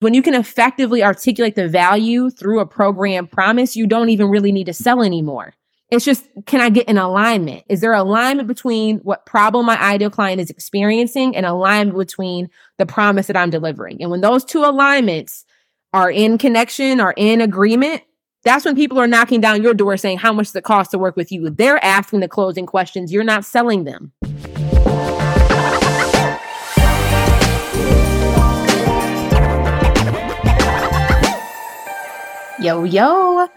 When you can effectively articulate the value through a program promise, you don't even really need to sell anymore. It's just, can I get an alignment? Is there alignment between what problem my ideal client is experiencing and alignment between the promise that I'm delivering? And when those two alignments are in connection or in agreement, that's when people are knocking down your door saying, how much does it cost to work with you? They're asking the closing questions. You're not selling them. Yo, yo.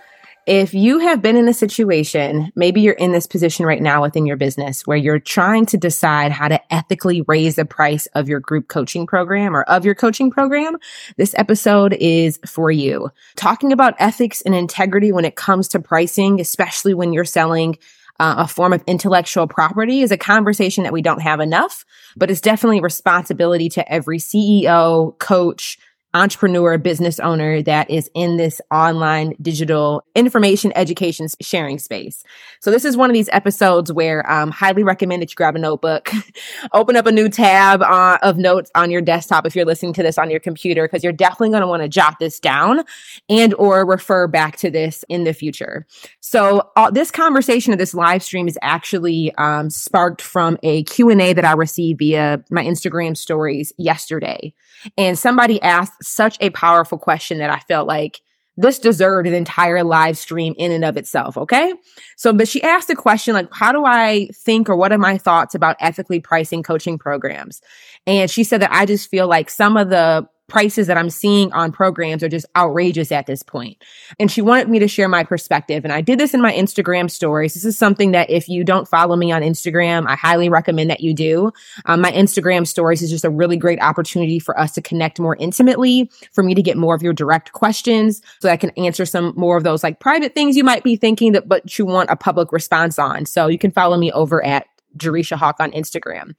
If you have been in a situation, maybe you're in this position right now within your business where you're trying to decide how to ethically raise the price of your group coaching program or of your coaching program, this episode is for you. Talking about ethics and integrity when it comes to pricing, especially when you're selling uh, a form of intellectual property is a conversation that we don't have enough, but it's definitely responsibility to every CEO, coach, entrepreneur, business owner that is in this online digital information education sharing space. So this is one of these episodes where I um, highly recommend that you grab a notebook, open up a new tab uh, of notes on your desktop if you're listening to this on your computer because you're definitely going to want to jot this down and or refer back to this in the future. So uh, this conversation of this live stream is actually um, sparked from a Q&A that I received via my Instagram stories yesterday. And somebody asked such a powerful question that I felt like this deserved an entire live stream in and of itself. Okay. So, but she asked the question, like, how do I think or what are my thoughts about ethically pricing coaching programs? And she said that I just feel like some of the prices that I'm seeing on programs are just outrageous at this point. And she wanted me to share my perspective. And I did this in my Instagram stories. This is something that if you don't follow me on Instagram, I highly recommend that you do. Um, my Instagram stories is just a really great opportunity for us to connect more intimately, for me to get more of your direct questions so I can answer some more of those like private things you might be thinking that, but you want a public response on. So you can follow me over at Jereshia Hawk on Instagram.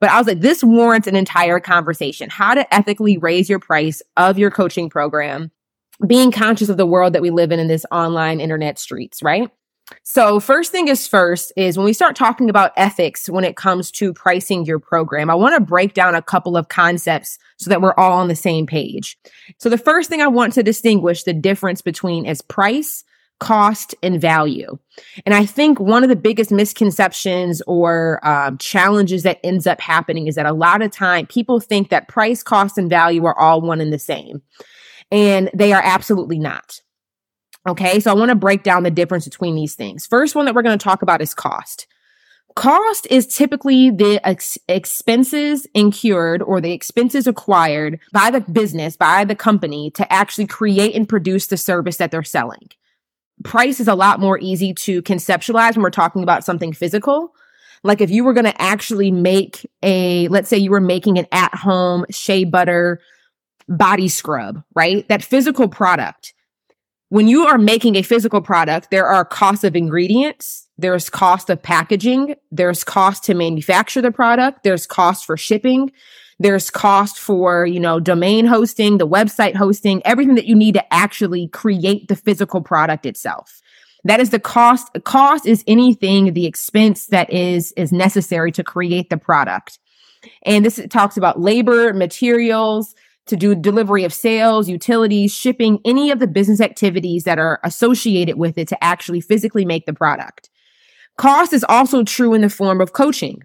But I was like, this warrants an entire conversation. How to ethically raise your price of your coaching program, being conscious of the world that we live in in this online internet streets, right? So first thing is first is when we start talking about ethics when it comes to pricing your program, I want to break down a couple of concepts so that we're all on the same page. So the first thing I want to distinguish the difference between is price cost and value. And I think one of the biggest misconceptions or um, challenges that ends up happening is that a lot of time people think that price, cost, and value are all one and the same. And they are absolutely not. Okay. So I want to break down the difference between these things. First one that we're going to talk about is cost. Cost is typically the ex- expenses incurred or the expenses acquired by the business, by the company to actually create and produce the service that they're selling price is a lot more easy to conceptualize when we're talking about something physical. Like if you were going to actually make a, let's say you were making an at home shea butter body scrub, right? That physical product. When you are making a physical product, there are costs of ingredients. There's cost of packaging. There's cost to manufacture the product. There's cost for shipping. There's cost for, you know, domain hosting, the website hosting, everything that you need to actually create the physical product itself. That is the cost. Cost is anything, the expense that is, is necessary to create the product. And this talks about labor, materials, to do delivery of sales, utilities, shipping, any of the business activities that are associated with it to actually physically make the product. Cost is also true in the form of coaching.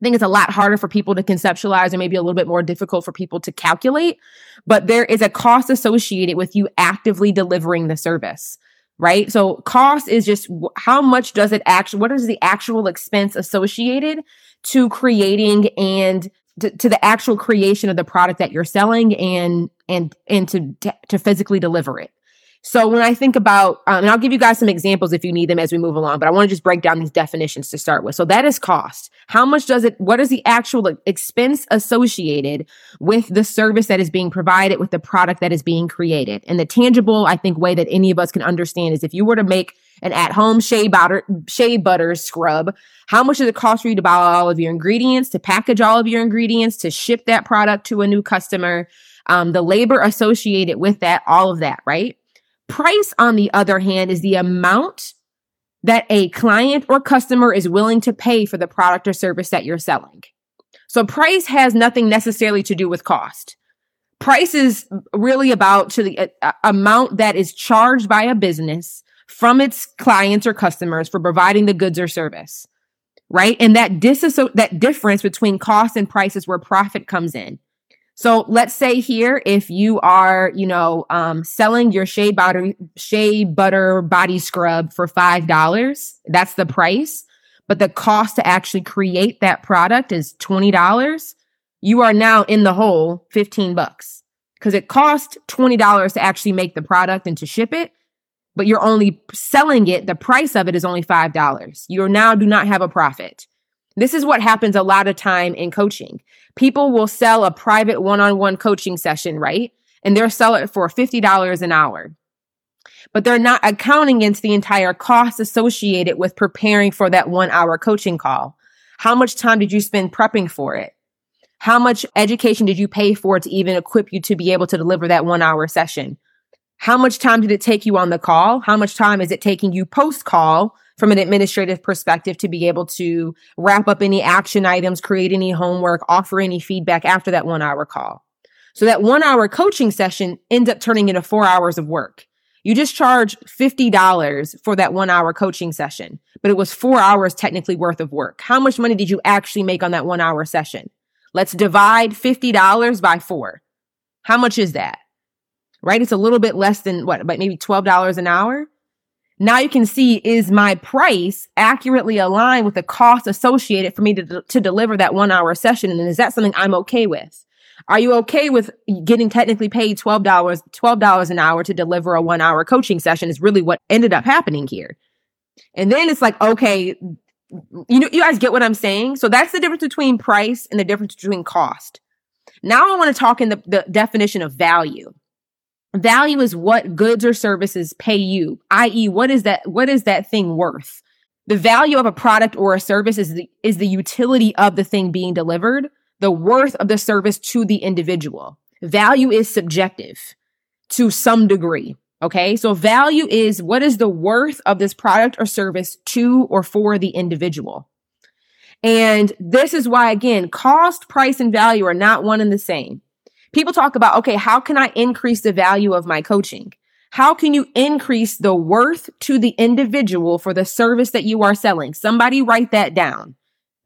I think it's a lot harder for people to conceptualize and maybe a little bit more difficult for people to calculate, but there is a cost associated with you actively delivering the service, right? So cost is just how much does it actually, what is the actual expense associated to creating and to, to the actual creation of the product that you're selling and, and, and to, to physically deliver it. So when I think about, um, and I'll give you guys some examples if you need them as we move along, but I want to just break down these definitions to start with. So that is cost. How much does it, what is the actual expense associated with the service that is being provided with the product that is being created? And the tangible, I think, way that any of us can understand is if you were to make an at home shea butter, shea butter scrub, how much does it cost for you to buy all of your ingredients, to package all of your ingredients, to ship that product to a new customer? Um, the labor associated with that, all of that, right? Price, on the other hand, is the amount that a client or customer is willing to pay for the product or service that you're selling. So price has nothing necessarily to do with cost. Price is really about to the uh, amount that is charged by a business from its clients or customers for providing the goods or service. Right. And that disasso- that difference between cost and price is where profit comes in. So let's say here, if you are, you know, um, selling your shea butter, shea butter body scrub for $5, that's the price. But the cost to actually create that product is $20. You are now in the hole 15 bucks because it cost $20 to actually make the product and to ship it. But you're only selling it. The price of it is only $5. You now do not have a profit. This is what happens a lot of time in coaching. People will sell a private one-on-one coaching session, right? And they'll sell it for $50 an hour. But they're not accounting against the entire cost associated with preparing for that one hour coaching call. How much time did you spend prepping for it? How much education did you pay for to even equip you to be able to deliver that one hour session? How much time did it take you on the call? How much time is it taking you post call from an administrative perspective to be able to wrap up any action items, create any homework, offer any feedback after that one hour call. So that one hour coaching session ends up turning into four hours of work. You just charge $50 for that one hour coaching session, but it was four hours technically worth of work. How much money did you actually make on that one hour session? Let's divide $50 by four. How much is that? Right? It's a little bit less than what, but maybe $12 an hour. Now you can see is my price accurately aligned with the cost associated for me to, to deliver that one hour session? And is that something I'm okay with? Are you okay with getting technically paid $12, $12 an hour to deliver a one hour coaching session is really what ended up happening here. And then it's like, okay, you know, you guys get what I'm saying? So that's the difference between price and the difference between cost. Now I want to talk in the, the definition of value. Value is what goods or services pay you, i.e., what is that, what is that thing worth? The value of a product or a service is the, is the utility of the thing being delivered, the worth of the service to the individual. Value is subjective to some degree. Okay. So value is what is the worth of this product or service to or for the individual. And this is why, again, cost, price, and value are not one and the same people talk about, okay, how can I increase the value of my coaching? How can you increase the worth to the individual for the service that you are selling? Somebody write that down.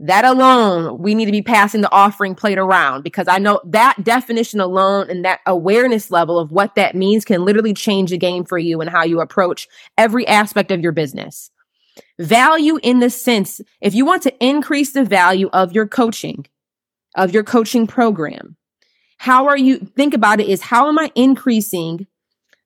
That alone, we need to be passing the offering plate around because I know that definition alone and that awareness level of what that means can literally change the game for you and how you approach every aspect of your business. Value in the sense, if you want to increase the value of your coaching, of your coaching program, how are you think about it is how am I increasing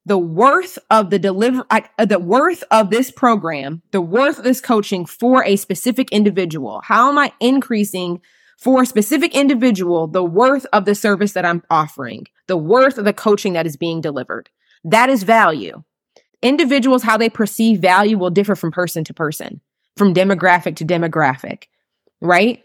the worth of the deliver uh, the worth of this program, the worth of this coaching for a specific individual? How am I increasing for a specific individual the worth of the service that I'm offering, the worth of the coaching that is being delivered? That is value. Individuals, how they perceive value will differ from person to person, from demographic to demographic, right?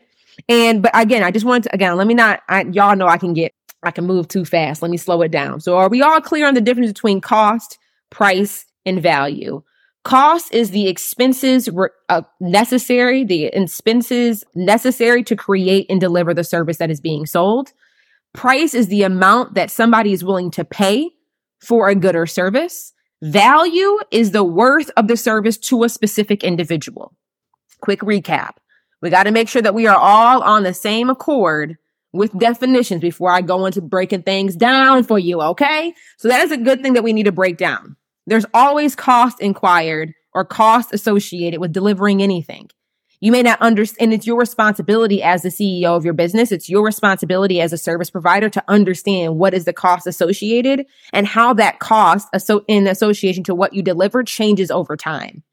And, but again, I just wanted to, again, let me not, I, y'all know I can get I can move too fast. Let me slow it down. So are we all clear on the difference between cost, price, and value? Cost is the expenses re- uh, necessary, the expenses necessary to create and deliver the service that is being sold. Price is the amount that somebody is willing to pay for a good or service. Value is the worth of the service to a specific individual. Quick recap. We got to make sure that we are all on the same accord with definitions before I go into breaking things down for you. Okay. So that is a good thing that we need to break down. There's always cost inquired or cost associated with delivering anything. You may not understand. And it's your responsibility as the CEO of your business. It's your responsibility as a service provider to understand what is the cost associated and how that cost in association to what you deliver changes over time.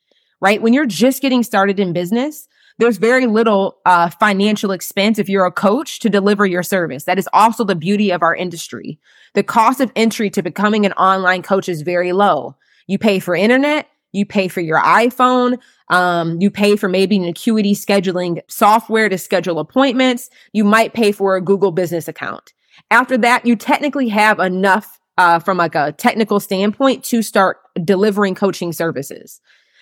Right? When you're just getting started in business, there's very little uh, financial expense if you're a coach to deliver your service. That is also the beauty of our industry. The cost of entry to becoming an online coach is very low. You pay for internet, you pay for your iPhone, um, you pay for maybe an acuity scheduling software to schedule appointments. You might pay for a Google business account. After that, you technically have enough uh, from like a technical standpoint to start delivering coaching services.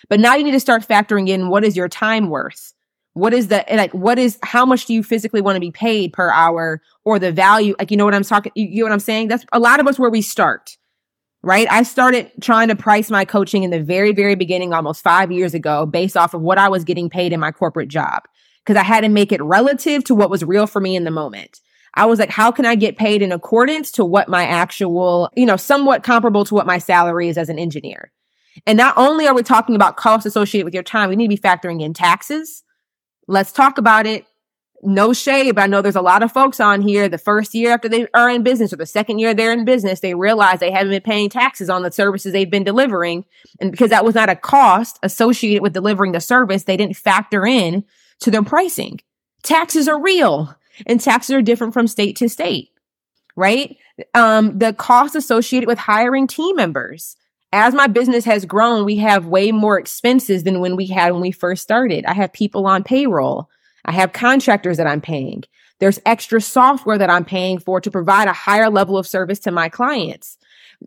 But now you need to start factoring in what is your time worth? What is the, like, what is, how much do you physically want to be paid per hour or the value? Like, you know what I'm talking, you, you know what I'm saying? That's a lot of us where we start, right? I started trying to price my coaching in the very, very beginning, almost five years ago, based off of what I was getting paid in my corporate job. Cause I had to make it relative to what was real for me in the moment. I was like, how can I get paid in accordance to what my actual, you know, somewhat comparable to what my salary is as an engineer? And not only are we talking about costs associated with your time, we need to be factoring in taxes. Let's talk about it. No shade, but I know there's a lot of folks on here. The first year after they are in business or the second year they're in business, they realize they haven't been paying taxes on the services they've been delivering. And because that was not a cost associated with delivering the service, they didn't factor in to their pricing. Taxes are real and taxes are different from state to state, right? Um, the cost associated with hiring team members as my business has grown, we have way more expenses than when we had when we first started. I have people on payroll. I have contractors that I'm paying. There's extra software that I'm paying for to provide a higher level of service to my clients.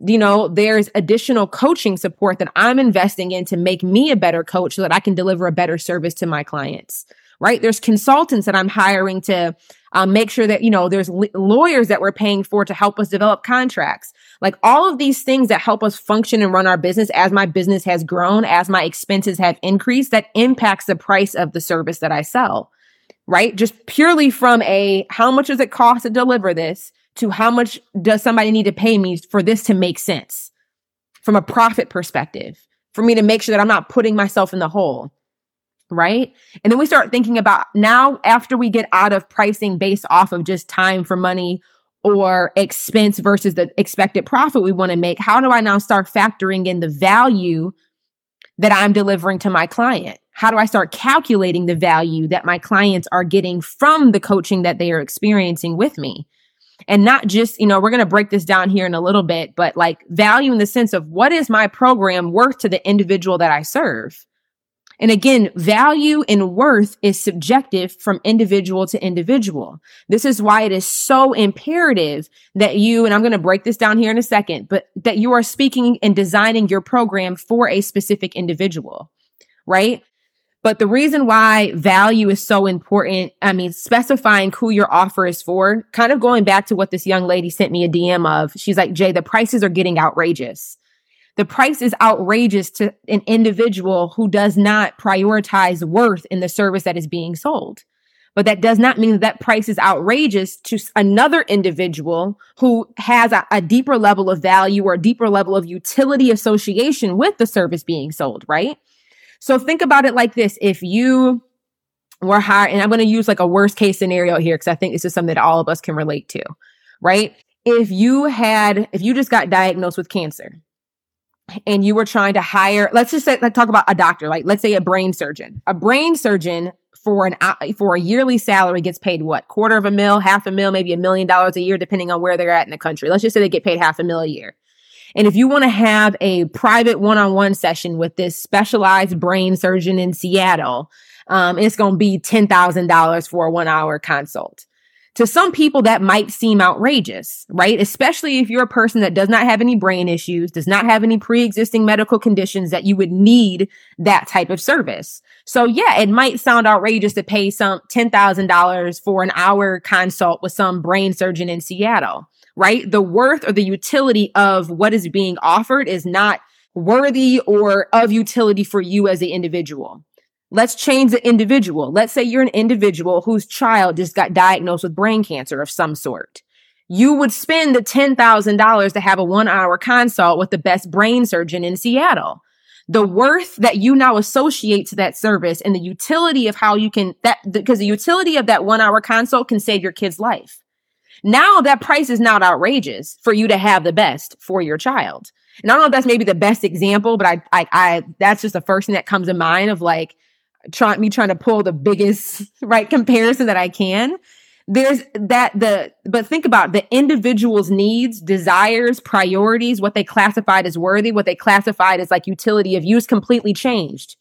You know, there's additional coaching support that I'm investing in to make me a better coach so that I can deliver a better service to my clients right? There's consultants that I'm hiring to um, make sure that, you know, there's li- lawyers that we're paying for to help us develop contracts. Like all of these things that help us function and run our business as my business has grown, as my expenses have increased, that impacts the price of the service that I sell, right? Just purely from a how much does it cost to deliver this to how much does somebody need to pay me for this to make sense from a profit perspective, for me to make sure that I'm not putting myself in the hole right? And then we start thinking about now after we get out of pricing based off of just time for money or expense versus the expected profit we want to make, how do I now start factoring in the value that I'm delivering to my client? How do I start calculating the value that my clients are getting from the coaching that they are experiencing with me? And not just, you know, we're going to break this down here in a little bit, but like value in the sense of what is my program worth to the individual that I serve? And again, value and worth is subjective from individual to individual. This is why it is so imperative that you, and I'm going to break this down here in a second, but that you are speaking and designing your program for a specific individual, right? But the reason why value is so important, I mean, specifying who your offer is for, kind of going back to what this young lady sent me a DM of. She's like, Jay, the prices are getting outrageous. The price is outrageous to an individual who does not prioritize worth in the service that is being sold. But that does not mean that, that price is outrageous to another individual who has a, a deeper level of value or a deeper level of utility association with the service being sold, right? So think about it like this. If you were hired, and I'm going to use like a worst case scenario here because I think this is something that all of us can relate to, right? If you had, if you just got diagnosed with cancer and you were trying to hire, let's just say, let's talk about a doctor, like let's say a brain surgeon. A brain surgeon for an for a yearly salary gets paid what quarter of a mil, half a mil, maybe a million dollars a year, depending on where they're at in the country. Let's just say they get paid half a mil a year. And if you want to have a private one-on-one session with this specialized brain surgeon in Seattle, um, it's going to be ten thousand dollars for a one-hour consult. To some people, that might seem outrageous, right? Especially if you're a person that does not have any brain issues, does not have any pre-existing medical conditions that you would need that type of service. So yeah, it might sound outrageous to pay some $10,000 for an hour consult with some brain surgeon in Seattle, right? The worth or the utility of what is being offered is not worthy or of utility for you as an individual. Let's change the individual. Let's say you're an individual whose child just got diagnosed with brain cancer of some sort. You would spend the $10,000 to have a one hour consult with the best brain surgeon in Seattle. The worth that you now associate to that service and the utility of how you can that because the utility of that one hour consult can save your kid's life. Now that price is not outrageous for you to have the best for your child. And I don't know if that's maybe the best example, but I, I, I, that's just the first thing that comes to mind of like, trying me trying to pull the biggest right comparison that I can. There's that the but think about the individual's needs, desires, priorities, what they classified as worthy, what they classified as like utility of use completely changed.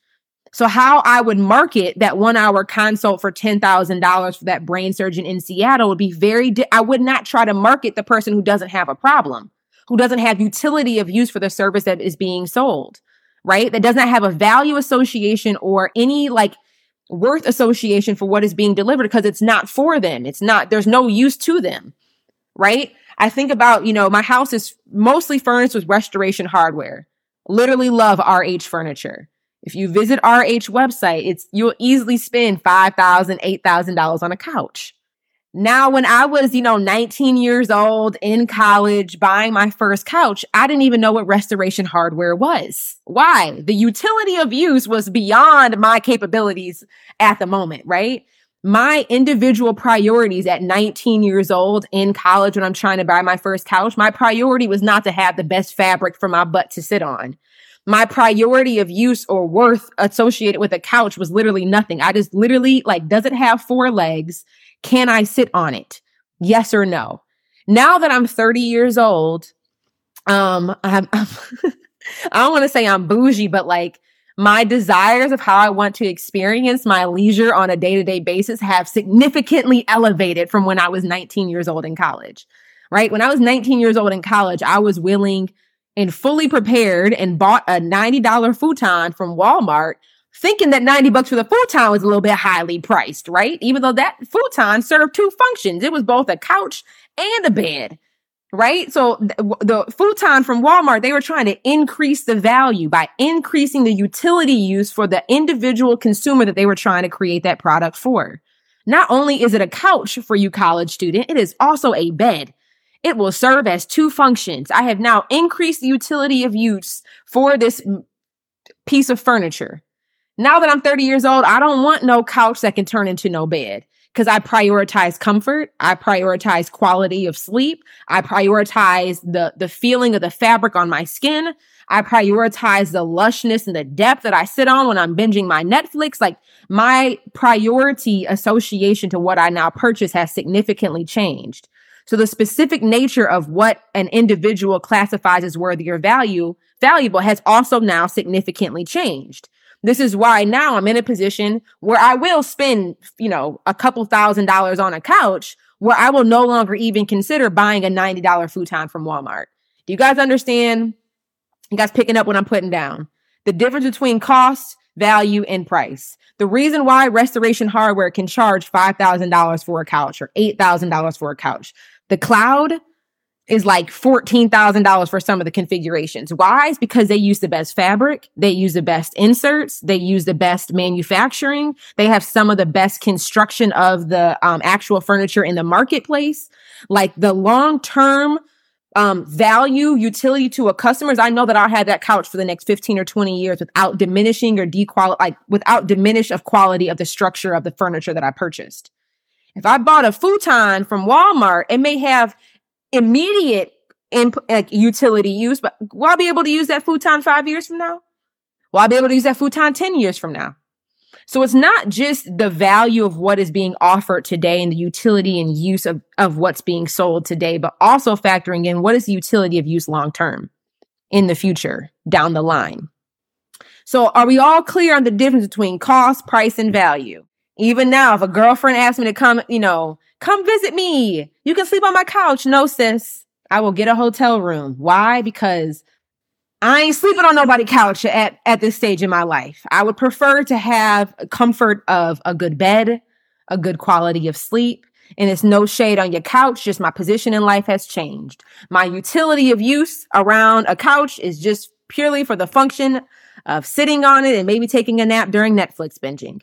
So how I would market that one hour consult for $10,000 for that brain surgeon in Seattle would be very, di- I would not try to market the person who doesn't have a problem, who doesn't have utility of use for the service that is being sold right? That does not have a value association or any like worth association for what is being delivered because it's not for them. It's not, there's no use to them, right? I think about, you know, my house is mostly furnished with restoration hardware. Literally love RH furniture. If you visit RH website, it's, you'll easily spend $5,000, $8,000 on a couch. Now, when I was, you know, 19 years old in college buying my first couch, I didn't even know what restoration hardware was. Why? The utility of use was beyond my capabilities at the moment, right? My individual priorities at 19 years old in college when I'm trying to buy my first couch, my priority was not to have the best fabric for my butt to sit on. My priority of use or worth associated with a couch was literally nothing. I just literally like, does it have four legs? Can I sit on it? Yes or no? Now that I'm 30 years old, um, I'm, I'm I don't want to say I'm bougie, but like my desires of how I want to experience my leisure on a day to day basis have significantly elevated from when I was 19 years old in college, right? When I was 19 years old in college, I was willing and fully prepared and bought a $90 futon from Walmart thinking that 90 bucks for the futon was a little bit highly priced, right? Even though that futon served two functions. It was both a couch and a bed, right? So the, the futon from Walmart, they were trying to increase the value by increasing the utility use for the individual consumer that they were trying to create that product for. Not only is it a couch for you college student, it is also a bed. It will serve as two functions. I have now increased the utility of use for this piece of furniture. Now that I'm 30 years old, I don't want no couch that can turn into no bed because I prioritize comfort. I prioritize quality of sleep. I prioritize the, the feeling of the fabric on my skin. I prioritize the lushness and the depth that I sit on when I'm binging my Netflix. Like my priority association to what I now purchase has significantly changed. So the specific nature of what an individual classifies as worthy or value, valuable has also now significantly changed. This is why now I'm in a position where I will spend, you know, a couple thousand dollars on a couch where I will no longer even consider buying a $90 futon from Walmart. Do you guys understand? You guys picking up what I'm putting down? The difference between cost, value, and price. The reason why restoration hardware can charge $5,000 for a couch or $8,000 for a couch. The cloud is like $14,000 for some of the configurations. Why? Because they use the best fabric. They use the best inserts. They use the best manufacturing. They have some of the best construction of the um, actual furniture in the marketplace. Like the long term um, value, utility to a customer is I know that I'll have that couch for the next 15 or 20 years without diminishing or dequal, like without diminish of quality of the structure of the furniture that I purchased. If I bought a futon from Walmart, it may have immediate input, like utility use, but will I be able to use that futon five years from now? Will I be able to use that futon 10 years from now? So it's not just the value of what is being offered today and the utility and use of, of what's being sold today, but also factoring in what is the utility of use long term in the future down the line. So are we all clear on the difference between cost, price, and value? Even now, if a girlfriend asks me to come, you know, come visit me. You can sleep on my couch. No, sis. I will get a hotel room. Why? Because I ain't sleeping on nobody couch at, at this stage in my life. I would prefer to have comfort of a good bed, a good quality of sleep. And it's no shade on your couch. Just my position in life has changed. My utility of use around a couch is just purely for the function of sitting on it and maybe taking a nap during Netflix binging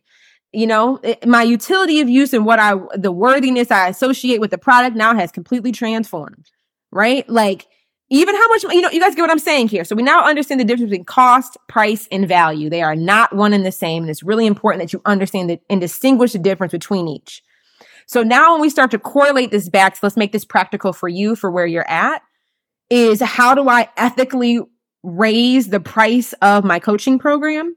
you know it, my utility of use and what i the worthiness i associate with the product now has completely transformed right? Like even how much you know you guys get what i'm saying here. So we now understand the difference between cost price and value. They are not one and the same and it's really important that you understand that and distinguish the difference between each. So now when we start to correlate this back so let's make this practical for you for where you're at is how do i ethically raise the price of my coaching program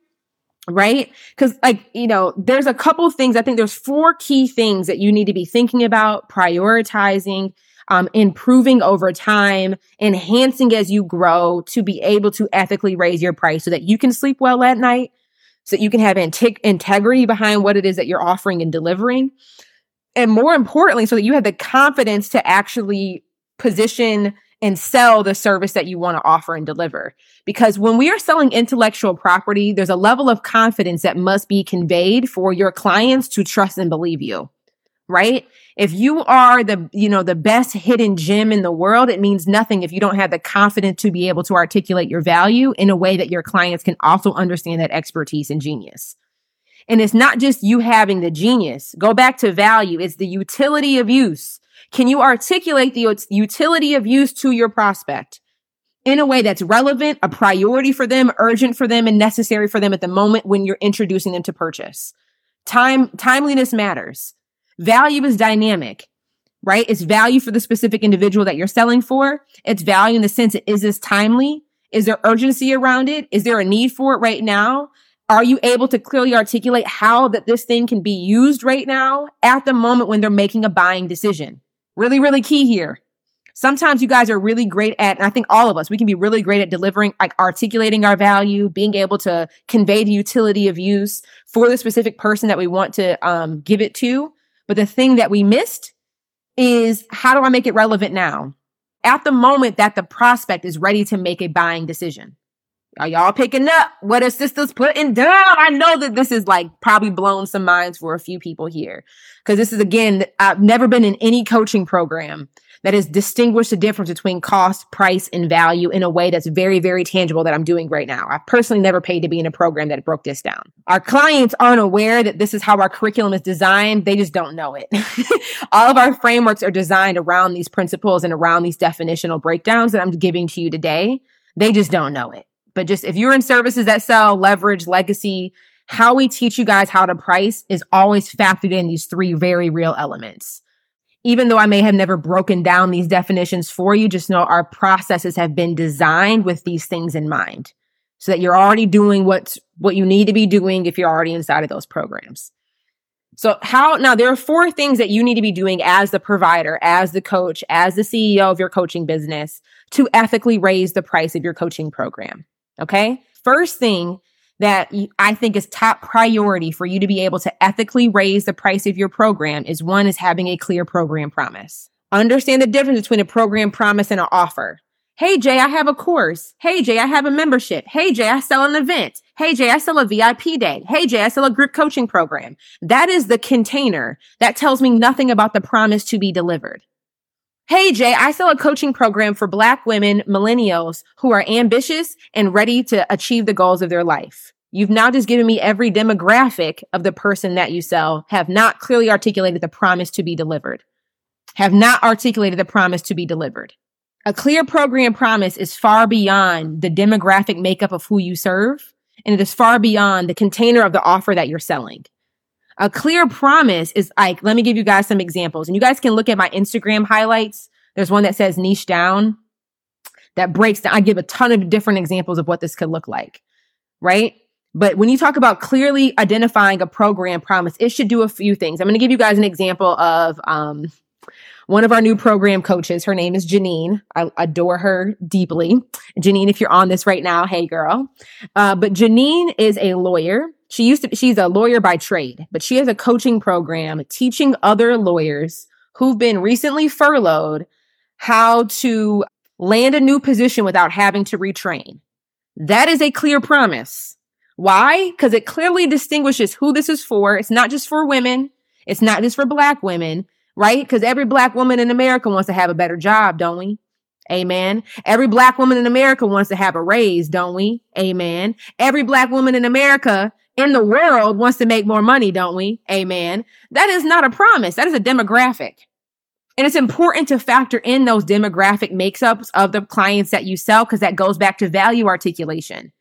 right? Because like, you know, there's a couple things. I think there's four key things that you need to be thinking about, prioritizing, um, improving over time, enhancing as you grow to be able to ethically raise your price so that you can sleep well at night, so that you can have integ- integrity behind what it is that you're offering and delivering. And more importantly, so that you have the confidence to actually position and sell the service that you want to offer and deliver. Because when we are selling intellectual property, there's a level of confidence that must be conveyed for your clients to trust and believe you. Right? If you are the, you know, the best hidden gem in the world, it means nothing if you don't have the confidence to be able to articulate your value in a way that your clients can also understand that expertise and genius. And it's not just you having the genius. Go back to value. It's the utility of use. Can you articulate the utility of use to your prospect in a way that's relevant, a priority for them, urgent for them, and necessary for them at the moment when you're introducing them to purchase? Time, timeliness matters. Value is dynamic, right? It's value for the specific individual that you're selling for. It's value in the sense is this timely? Is there urgency around it? Is there a need for it right now? Are you able to clearly articulate how that this thing can be used right now at the moment when they're making a buying decision? Really, really key here. Sometimes you guys are really great at, and I think all of us, we can be really great at delivering, like articulating our value, being able to convey the utility of use for the specific person that we want to um, give it to. But the thing that we missed is how do I make it relevant now? At the moment that the prospect is ready to make a buying decision. Are y'all picking up what a sister's putting down? I know that this is like probably blown some minds for a few people here. Cause this is again, I've never been in any coaching program that has distinguished the difference between cost, price, and value in a way that's very, very tangible that I'm doing right now. I've personally never paid to be in a program that broke this down. Our clients aren't aware that this is how our curriculum is designed. They just don't know it. All of our frameworks are designed around these principles and around these definitional breakdowns that I'm giving to you today. They just don't know it. But just if you're in services that sell leverage, legacy, how we teach you guys how to price is always factored in these three very real elements. Even though I may have never broken down these definitions for you, just know our processes have been designed with these things in mind so that you're already doing what's what you need to be doing if you're already inside of those programs. So how now there are four things that you need to be doing as the provider, as the coach, as the CEO of your coaching business to ethically raise the price of your coaching program. Okay. First thing that I think is top priority for you to be able to ethically raise the price of your program is one is having a clear program promise. Understand the difference between a program promise and an offer. Hey Jay, I have a course. Hey Jay, I have a membership. Hey Jay, I sell an event. Hey Jay, I sell a VIP day. Hey Jay, I sell a group coaching program. That is the container that tells me nothing about the promise to be delivered. Hey, Jay, I sell a coaching program for black women, millennials who are ambitious and ready to achieve the goals of their life. You've now just given me every demographic of the person that you sell, have not clearly articulated the promise to be delivered, have not articulated the promise to be delivered. A clear program promise is far beyond the demographic makeup of who you serve, and it is far beyond the container of the offer that you're selling. A clear promise is like, let me give you guys some examples and you guys can look at my Instagram highlights. There's one that says niche down that breaks down. I give a ton of different examples of what this could look like, right? But when you talk about clearly identifying a program promise, it should do a few things. I'm going to give you guys an example of, um, one of our new program coaches. Her name is Janine. I adore her deeply. Janine, if you're on this right now, hey girl. Uh, but Janine is a lawyer. She used to, she's a lawyer by trade, but she has a coaching program teaching other lawyers who've been recently furloughed how to land a new position without having to retrain. That is a clear promise. Why? Because it clearly distinguishes who this is for. It's not just for women. It's not just for black women, right? Because every black woman in America wants to have a better job, don't we? Amen. Every black woman in America wants to have a raise, don't we? Amen. Every black woman in America in the world wants to make more money, don't we? Amen. That is not a promise. That is a demographic. And it's important to factor in those demographic makeups of the clients that you sell because that goes back to value articulation.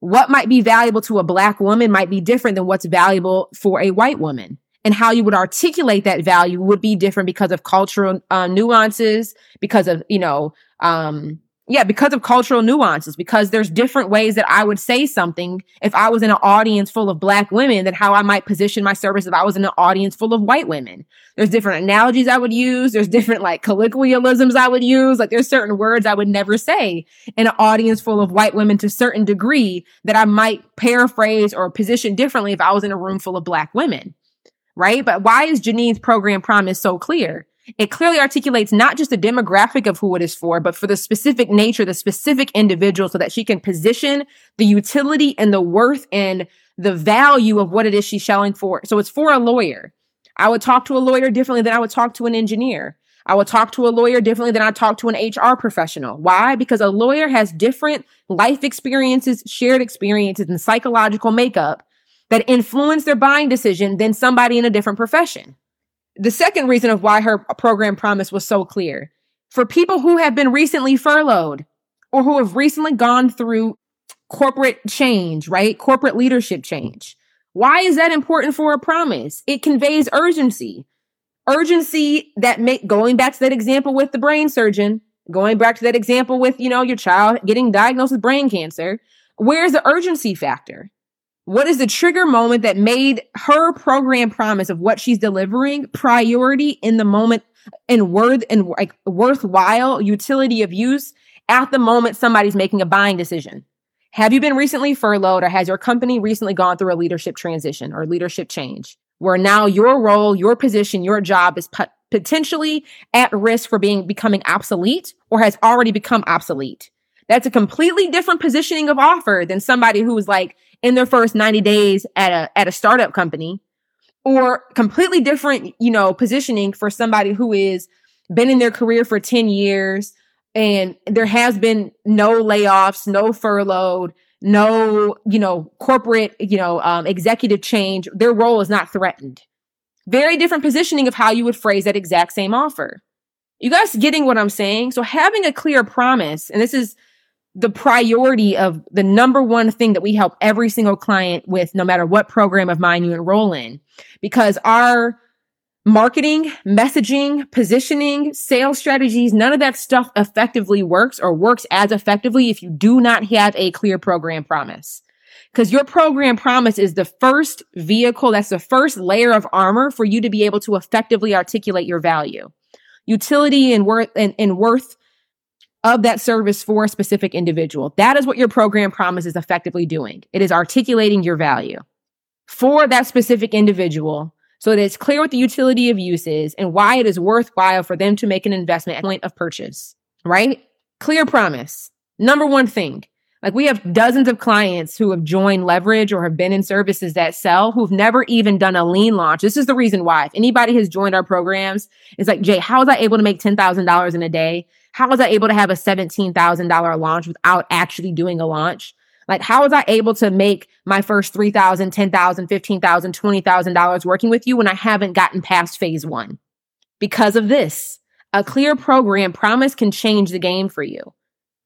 What might be valuable to a black woman might be different than what's valuable for a white woman. And how you would articulate that value would be different because of cultural uh, nuances, because of, you know, um, yeah, because of cultural nuances, because there's different ways that I would say something if I was in an audience full of black women than how I might position my service if I was in an audience full of white women. There's different analogies I would use. There's different like colloquialisms I would use. Like there's certain words I would never say in an audience full of white women to a certain degree that I might paraphrase or position differently if I was in a room full of black women. Right. But why is Janine's program promise so clear? It clearly articulates not just the demographic of who it is for, but for the specific nature, the specific individual so that she can position the utility and the worth and the value of what it is she's selling for. So it's for a lawyer. I would talk to a lawyer differently than I would talk to an engineer. I would talk to a lawyer differently than I talk to an HR professional. Why? Because a lawyer has different life experiences, shared experiences, and psychological makeup that influence their buying decision than somebody in a different profession. The second reason of why her program promise was so clear for people who have been recently furloughed or who have recently gone through corporate change, right? Corporate leadership change. Why is that important for a promise? It conveys urgency. Urgency that make going back to that example with the brain surgeon, going back to that example with, you know, your child getting diagnosed with brain cancer. Where's the urgency factor? What is the trigger moment that made her program promise of what she's delivering priority in the moment and worth and like worthwhile utility of use at the moment somebody's making a buying decision? Have you been recently furloughed or has your company recently gone through a leadership transition or leadership change where now your role, your position, your job is potentially at risk for being becoming obsolete or has already become obsolete? That's a completely different positioning of offer than somebody who's like in their first 90 days at a, at a startup company or completely different, you know, positioning for somebody who is been in their career for 10 years, and there has been no layoffs, no furloughed, no, you know, corporate, you know, um, executive change. Their role is not threatened. Very different positioning of how you would phrase that exact same offer. You guys getting what I'm saying? So having a clear promise, and this is the priority of the number one thing that we help every single client with, no matter what program of mine you enroll in, because our marketing, messaging, positioning, sales strategies, none of that stuff effectively works or works as effectively if you do not have a clear program promise. Because your program promise is the first vehicle, that's the first layer of armor for you to be able to effectively articulate your value. Utility and worth and, and worth of that service for a specific individual. That is what your program promise is effectively doing. It is articulating your value for that specific individual so that it's clear what the utility of use is and why it is worthwhile for them to make an investment at point of purchase, right? Clear promise. Number one thing. Like we have dozens of clients who have joined leverage or have been in services that sell who've never even done a lean launch. This is the reason why. If anybody has joined our programs, it's like, Jay, how was I able to make $10,000 in a day? How was I able to have a $17,000 launch without actually doing a launch? Like, how was I able to make my first $3,000, $10,000, $15,000, $20,000 working with you when I haven't gotten past phase one? Because of this, a clear program promise can change the game for you,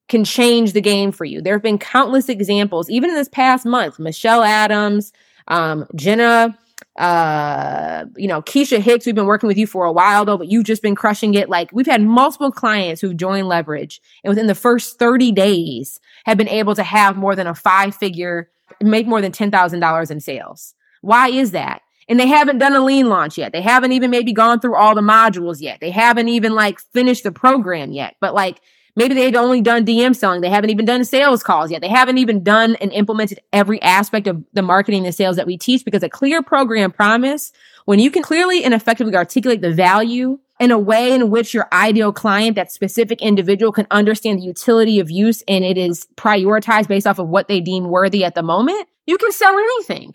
can change the game for you. There have been countless examples, even in this past month, Michelle Adams, um, Jenna uh, you know, Keisha Hicks, we've been working with you for a while though, but you've just been crushing it. Like we've had multiple clients who've joined Leverage and within the first 30 days have been able to have more than a five figure, make more than $10,000 in sales. Why is that? And they haven't done a lean launch yet. They haven't even maybe gone through all the modules yet. They haven't even like finished the program yet, but like Maybe they've only done DM selling. They haven't even done sales calls yet. They haven't even done and implemented every aspect of the marketing and sales that we teach because a clear program promise, when you can clearly and effectively articulate the value in a way in which your ideal client, that specific individual can understand the utility of use and it is prioritized based off of what they deem worthy at the moment, you can sell anything.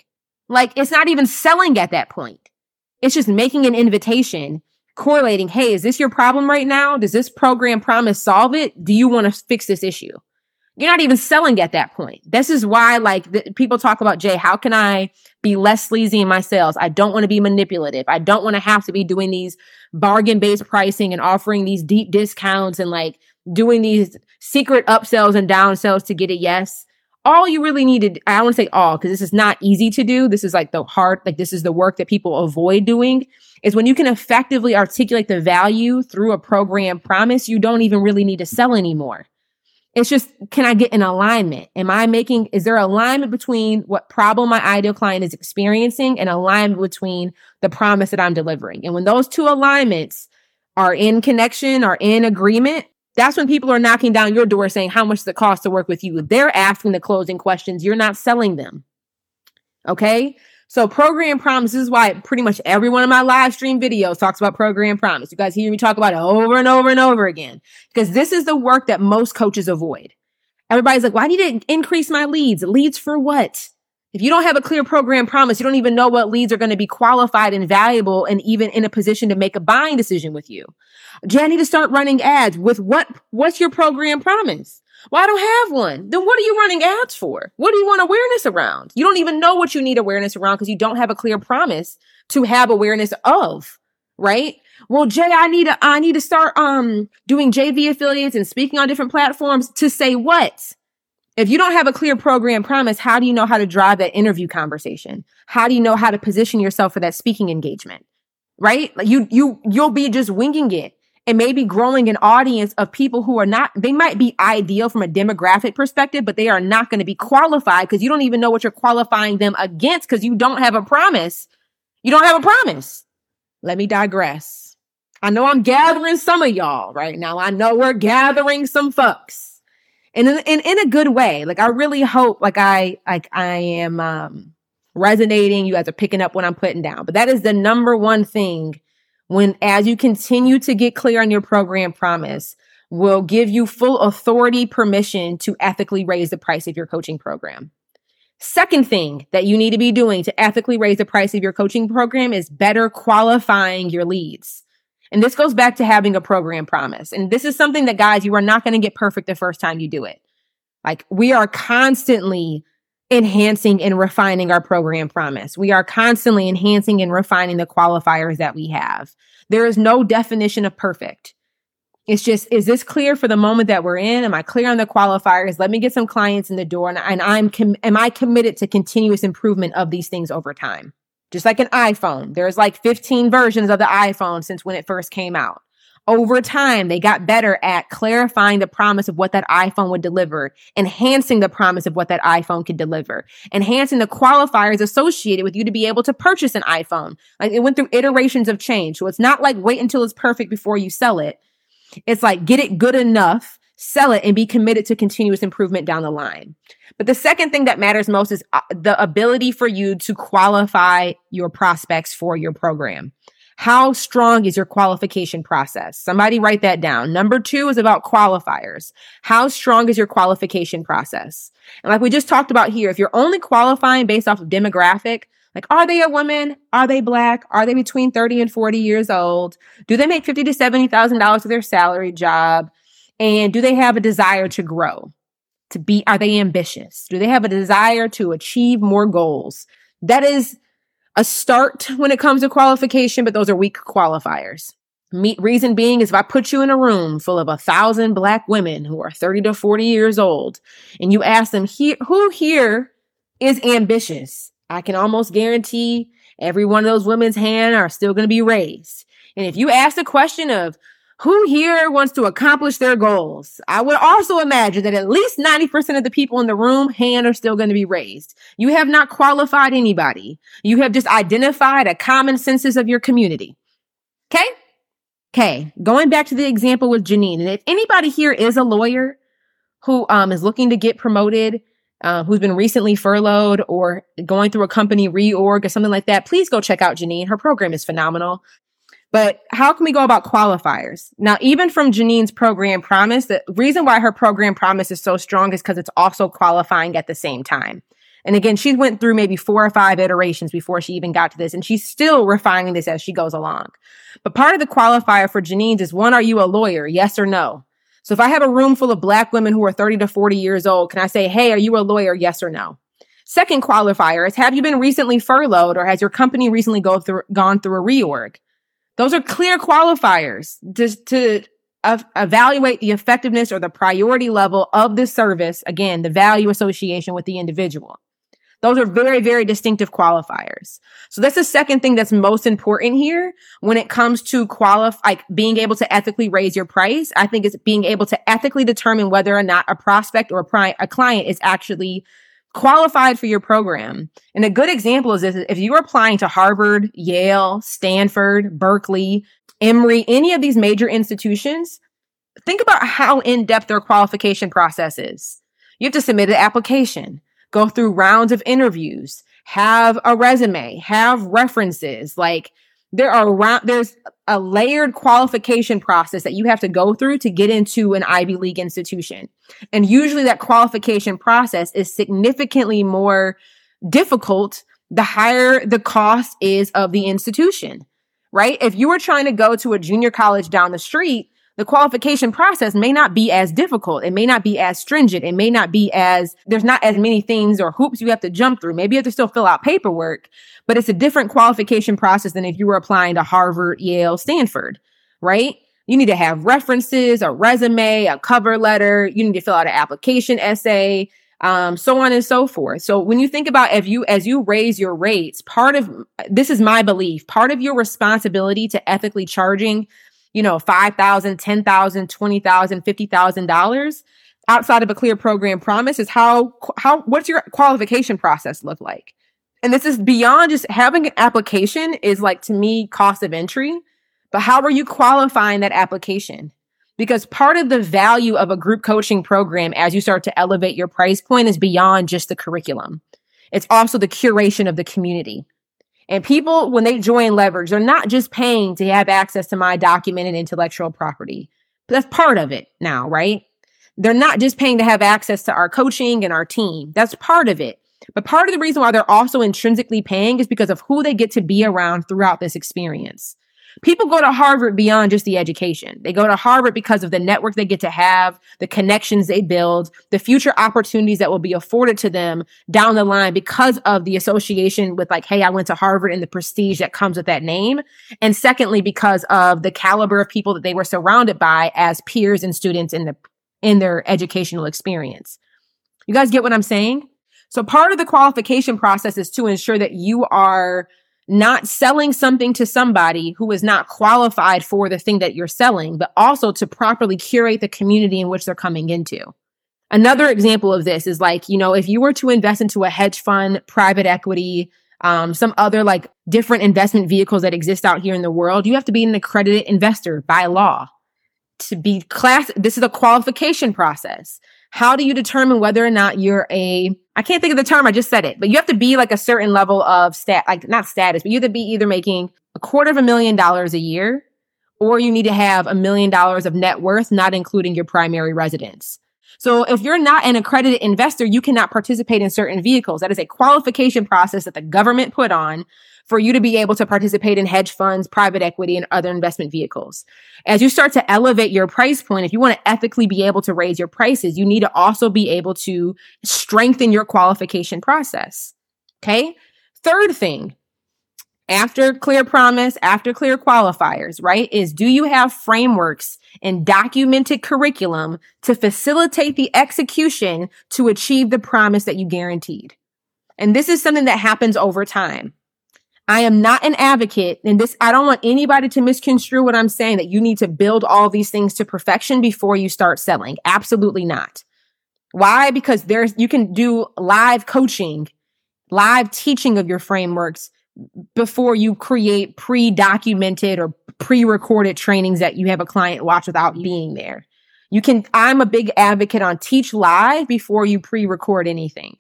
Like it's not even selling at that point. It's just making an invitation correlating, hey, is this your problem right now? Does this program promise solve it? Do you want to fix this issue? You're not even selling at that point. This is why, like, the, people talk about, Jay, how can I be less sleazy in my sales? I don't want to be manipulative. I don't want to have to be doing these bargain based pricing and offering these deep discounts and like doing these secret upsells and downsells to get a yes all you really needed, I don't want to say all, because this is not easy to do. This is like the hard, like this is the work that people avoid doing is when you can effectively articulate the value through a program promise, you don't even really need to sell anymore. It's just, can I get an alignment? Am I making, is there alignment between what problem my ideal client is experiencing and alignment between the promise that I'm delivering? And when those two alignments are in connection are in agreement, that's when people are knocking down your door saying, how much does it cost to work with you? They're asking the closing questions. You're not selling them. Okay. So program promise this is why pretty much every one of my live stream videos talks about program promise. You guys hear me talk about it over and over and over again because this is the work that most coaches avoid. Everybody's like, well, I need to increase my leads. Leads for what? If you don't have a clear program promise, you don't even know what leads are going to be qualified and valuable and even in a position to make a buying decision with you. Jay, I need to start running ads with what, what's your program promise? Well, I don't have one. Then what are you running ads for? What do you want awareness around? You don't even know what you need awareness around because you don't have a clear promise to have awareness of, right? Well, Jay, I need to, I need to start, um, doing JV affiliates and speaking on different platforms to say what? If you don't have a clear program promise, how do you know how to drive that interview conversation? How do you know how to position yourself for that speaking engagement? Right? Like you, you, you'll be just winging it and maybe growing an audience of people who are not, they might be ideal from a demographic perspective, but they are not going to be qualified because you don't even know what you're qualifying them against because you don't have a promise. You don't have a promise. Let me digress. I know I'm gathering some of y'all right now. I know we're gathering some fucks and in, in, in a good way. Like I really hope like I, like I am, um, resonating. You guys are picking up what I'm putting down, but that is the number one thing when as you continue to get clear on your program promise will give you full authority permission to ethically raise the price of your coaching program. Second thing that you need to be doing to ethically raise the price of your coaching program is better qualifying your leads. And this goes back to having a program promise. And this is something that guys, you are not going to get perfect the first time you do it. Like we are constantly enhancing and refining our program promise. We are constantly enhancing and refining the qualifiers that we have. There is no definition of perfect. It's just, is this clear for the moment that we're in? Am I clear on the qualifiers? Let me get some clients in the door and, and I'm, com- am I committed to continuous improvement of these things over time? Just like an iPhone, there's like 15 versions of the iPhone since when it first came out over time, they got better at clarifying the promise of what that iPhone would deliver, enhancing the promise of what that iPhone could deliver, enhancing the qualifiers associated with you to be able to purchase an iPhone. Like it went through iterations of change. So it's not like wait until it's perfect before you sell it. It's like get it good enough, sell it and be committed to continuous improvement down the line. But the second thing that matters most is uh, the ability for you to qualify your prospects for your program. How strong is your qualification process? Somebody write that down. Number two is about qualifiers. How strong is your qualification process? And like we just talked about here, if you're only qualifying based off of demographic, like, are they a woman? Are they black? Are they between 30 and 40 years old? Do they make 50 to $70,000 with their salary job? And do they have a desire to grow? To be, are they ambitious? Do they have a desire to achieve more goals? That is a start when it comes to qualification, but those are weak qualifiers. Me- reason being is if I put you in a room full of a thousand black women who are 30 to 40 years old and you ask them here, who here is ambitious? I can almost guarantee every one of those women's hand are still going to be raised. And if you ask the question of who here wants to accomplish their goals? I would also imagine that at least 90% of the people in the room, hand are still going to be raised. You have not qualified anybody. You have just identified a common census of your community. Okay? Okay. Going back to the example with Janine. And if anybody here is a lawyer who um, is looking to get promoted, uh, who's been recently furloughed or going through a company reorg or something like that, please go check out Janine. Her program is phenomenal. But how can we go about qualifiers? Now, even from Janine's program promise, the reason why her program promise is so strong is because it's also qualifying at the same time. And again, she went through maybe four or five iterations before she even got to this, and she's still refining this as she goes along. But part of the qualifier for Janine's is one, are you a lawyer? Yes or no? So if I have a room full of black women who are 30 to 40 years old, can I say, Hey, are you a lawyer? Yes or no? Second qualifier is, have you been recently furloughed or has your company recently go through, gone through a reorg? Those are clear qualifiers just to evaluate the effectiveness or the priority level of the service. Again, the value association with the individual. Those are very, very distinctive qualifiers. So that's the second thing that's most important here when it comes to qualify, like being able to ethically raise your price. I think it's being able to ethically determine whether or not a prospect or a, pri- a client is actually qualified for your program. And a good example is this, if you're applying to Harvard, Yale, Stanford, Berkeley, Emory, any of these major institutions, think about how in depth their qualification process is. You have to submit an application, go through rounds of interviews, have a resume, have references. Like there are there's a layered qualification process that you have to go through to get into an Ivy League institution. And usually that qualification process is significantly more difficult the higher the cost is of the institution, right? If you were trying to go to a junior college down the street, the qualification process may not be as difficult. It may not be as stringent. It may not be as, there's not as many things or hoops you have to jump through. Maybe you have to still fill out paperwork, but it's a different qualification process than if you were applying to Harvard, Yale, Stanford, right? You need to have references, a resume, a cover letter. You need to fill out an application essay, um, so on and so forth. So when you think about if you, as you raise your rates, part of, this is my belief, part of your responsibility to ethically charging you know, $5,000, $10,000, $20,000, $50,000 outside of a clear program promise is how, how, what's your qualification process look like? And this is beyond just having an application is like to me cost of entry, but how are you qualifying that application? Because part of the value of a group coaching program as you start to elevate your price point is beyond just the curriculum. It's also the curation of the community. And people, when they join Leverage, they're not just paying to have access to my documented intellectual property. That's part of it now, right? They're not just paying to have access to our coaching and our team. That's part of it. But part of the reason why they're also intrinsically paying is because of who they get to be around throughout this experience. People go to Harvard beyond just the education. They go to Harvard because of the network they get to have, the connections they build, the future opportunities that will be afforded to them down the line because of the association with like, hey, I went to Harvard and the prestige that comes with that name. And secondly, because of the caliber of people that they were surrounded by as peers and students in the in their educational experience. You guys get what I'm saying? So part of the qualification process is to ensure that you are not selling something to somebody who is not qualified for the thing that you're selling, but also to properly curate the community in which they're coming into. Another example of this is like, you know, if you were to invest into a hedge fund, private equity, um, some other like different investment vehicles that exist out here in the world, you have to be an accredited investor by law to be class. This is a qualification process. How do you determine whether or not you're a, I can't think of the term. I just said it, but you have to be like a certain level of stat, like not status, but you have to be either making a quarter of a million dollars a year or you need to have a million dollars of net worth, not including your primary residence. So if you're not an accredited investor, you cannot participate in certain vehicles. That is a qualification process that the government put on for you to be able to participate in hedge funds, private equity, and other investment vehicles. As you start to elevate your price point, if you want to ethically be able to raise your prices, you need to also be able to strengthen your qualification process. Okay. Third thing, after clear promise, after clear qualifiers, right, is do you have frameworks and documented curriculum to facilitate the execution to achieve the promise that you guaranteed? And this is something that happens over time. I am not an advocate and this, I don't want anybody to misconstrue what I'm saying that you need to build all these things to perfection before you start selling. Absolutely not. Why? Because there's, you can do live coaching, live teaching of your frameworks before you create pre-documented or pre-recorded trainings that you have a client watch without being there. You can, I'm a big advocate on teach live before you pre-record anything.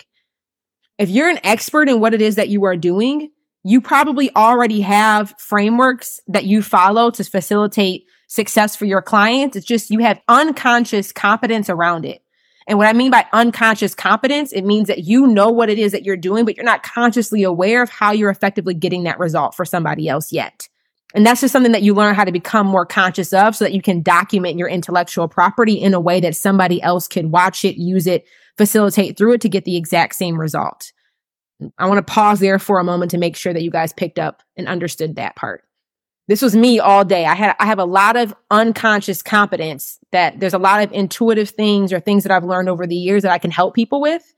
If you're an expert in what it is that you are doing, you probably already have frameworks that you follow to facilitate success for your clients. It's just you have unconscious competence around it. And what I mean by unconscious competence, it means that you know what it is that you're doing, but you're not consciously aware of how you're effectively getting that result for somebody else yet. And that's just something that you learn how to become more conscious of so that you can document your intellectual property in a way that somebody else can watch it, use it, facilitate through it to get the exact same result. I want to pause there for a moment to make sure that you guys picked up and understood that part. This was me all day. I had, I have a lot of unconscious competence that there's a lot of intuitive things or things that I've learned over the years that I can help people with.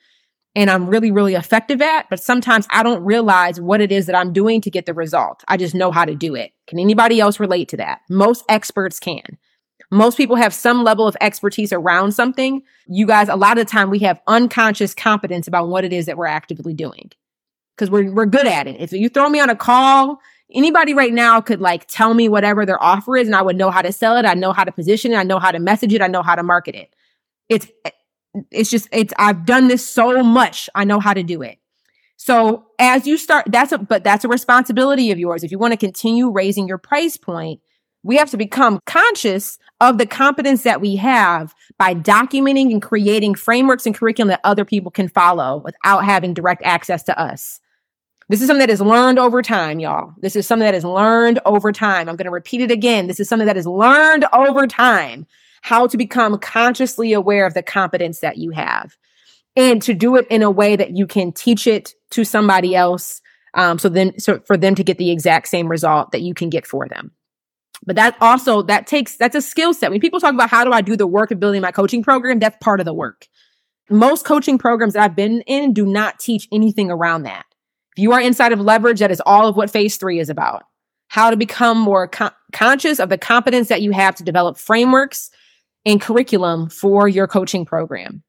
And I'm really, really effective at, but sometimes I don't realize what it is that I'm doing to get the result. I just know how to do it. Can anybody else relate to that? Most experts can. Most people have some level of expertise around something. You guys, a lot of the time we have unconscious competence about what it is that we're actively doing because we're, we're good at it. If you throw me on a call, anybody right now could like tell me whatever their offer is and I would know how to sell it. I know how to position it. I know how to message it. I know how to market it. It's, it's just, it's, I've done this so much. I know how to do it. So as you start, that's a, but that's a responsibility of yours. If you want to continue raising your price point, we have to become conscious of the competence that we have by documenting and creating frameworks and curriculum that other people can follow without having direct access to us. This is something that is learned over time, y'all. This is something that is learned over time. I'm going to repeat it again. This is something that is learned over time. How to become consciously aware of the competence that you have and to do it in a way that you can teach it to somebody else. Um, so then, so for them to get the exact same result that you can get for them. But that also, that takes, that's a skill set. When people talk about how do I do the work of building my coaching program, that's part of the work. Most coaching programs that I've been in do not teach anything around that. If you are inside of leverage, that is all of what phase three is about. How to become more con- conscious of the competence that you have to develop frameworks and curriculum for your coaching program.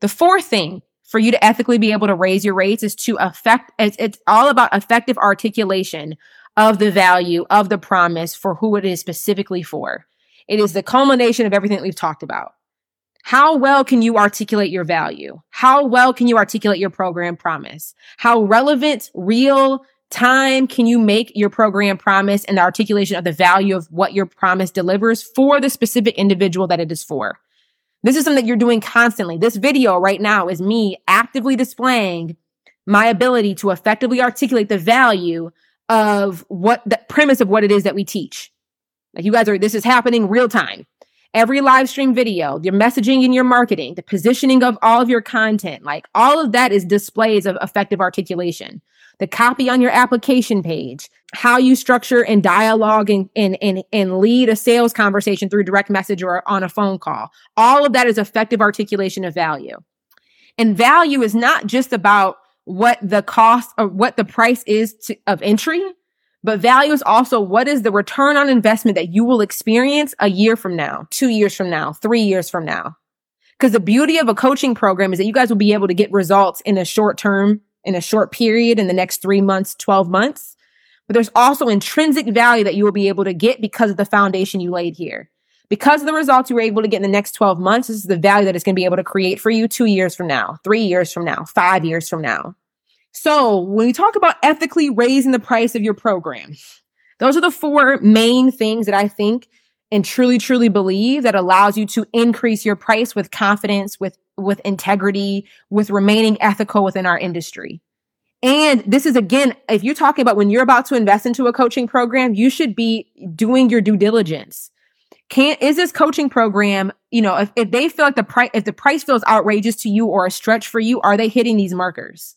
The fourth thing for you to ethically be able to raise your rates is to affect, it's, it's all about effective articulation of the value of the promise for who it is specifically for. It is the culmination of everything that we've talked about. How well can you articulate your value? How well can you articulate your program promise? How relevant, real time can you make your program promise and the articulation of the value of what your promise delivers for the specific individual that it is for? This is something that you're doing constantly. This video right now is me actively displaying my ability to effectively articulate the value of what the premise of what it is that we teach. Like you guys are, this is happening real time. Every live stream video, your messaging and your marketing, the positioning of all of your content, like all of that is displays of effective articulation the copy on your application page, how you structure and dialogue and, and, and, and lead a sales conversation through direct message or on a phone call. All of that is effective articulation of value. And value is not just about what the cost or what the price is to, of entry, but value is also what is the return on investment that you will experience a year from now, two years from now, three years from now. Because the beauty of a coaching program is that you guys will be able to get results in a short term in a short period in the next three months, 12 months. But there's also intrinsic value that you will be able to get because of the foundation you laid here. Because of the results you were able to get in the next 12 months, this is the value that it's going to be able to create for you two years from now, three years from now, five years from now. So when we talk about ethically raising the price of your program, those are the four main things that I think and truly, truly believe that allows you to increase your price with confidence, with, with integrity, with remaining ethical within our industry. And this is again, if you're talking about when you're about to invest into a coaching program, you should be doing your due diligence. Can is this coaching program, you know, if, if they feel like the price, if the price feels outrageous to you or a stretch for you, are they hitting these markers?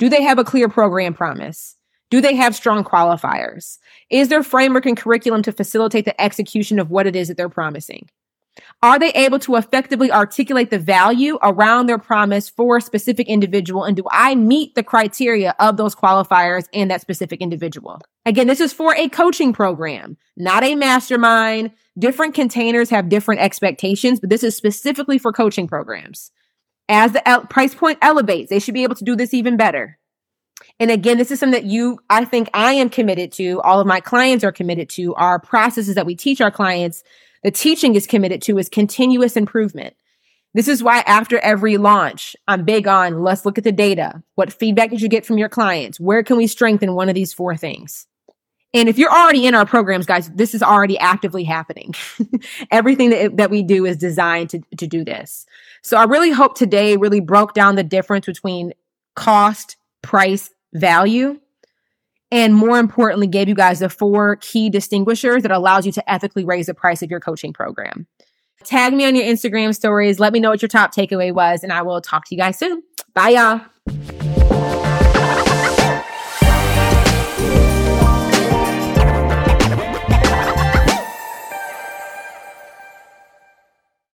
Do they have a clear program promise? Do they have strong qualifiers? Is there framework and curriculum to facilitate the execution of what it is that they're promising? Are they able to effectively articulate the value around their promise for a specific individual? And do I meet the criteria of those qualifiers and that specific individual? Again, this is for a coaching program, not a mastermind. Different containers have different expectations, but this is specifically for coaching programs. As the price point elevates, they should be able to do this even better. And again, this is something that you, I think I am committed to. All of my clients are committed to. Our processes that we teach our clients, the teaching is committed to is continuous improvement. This is why after every launch, I'm big on let's look at the data. What feedback did you get from your clients? Where can we strengthen one of these four things? And if you're already in our programs, guys, this is already actively happening. Everything that, that we do is designed to, to do this. So I really hope today really broke down the difference between cost, price, value. And more importantly, gave you guys the four key distinguishers that allows you to ethically raise the price of your coaching program. Tag me on your Instagram stories. Let me know what your top takeaway was, and I will talk to you guys soon. Bye, y'all.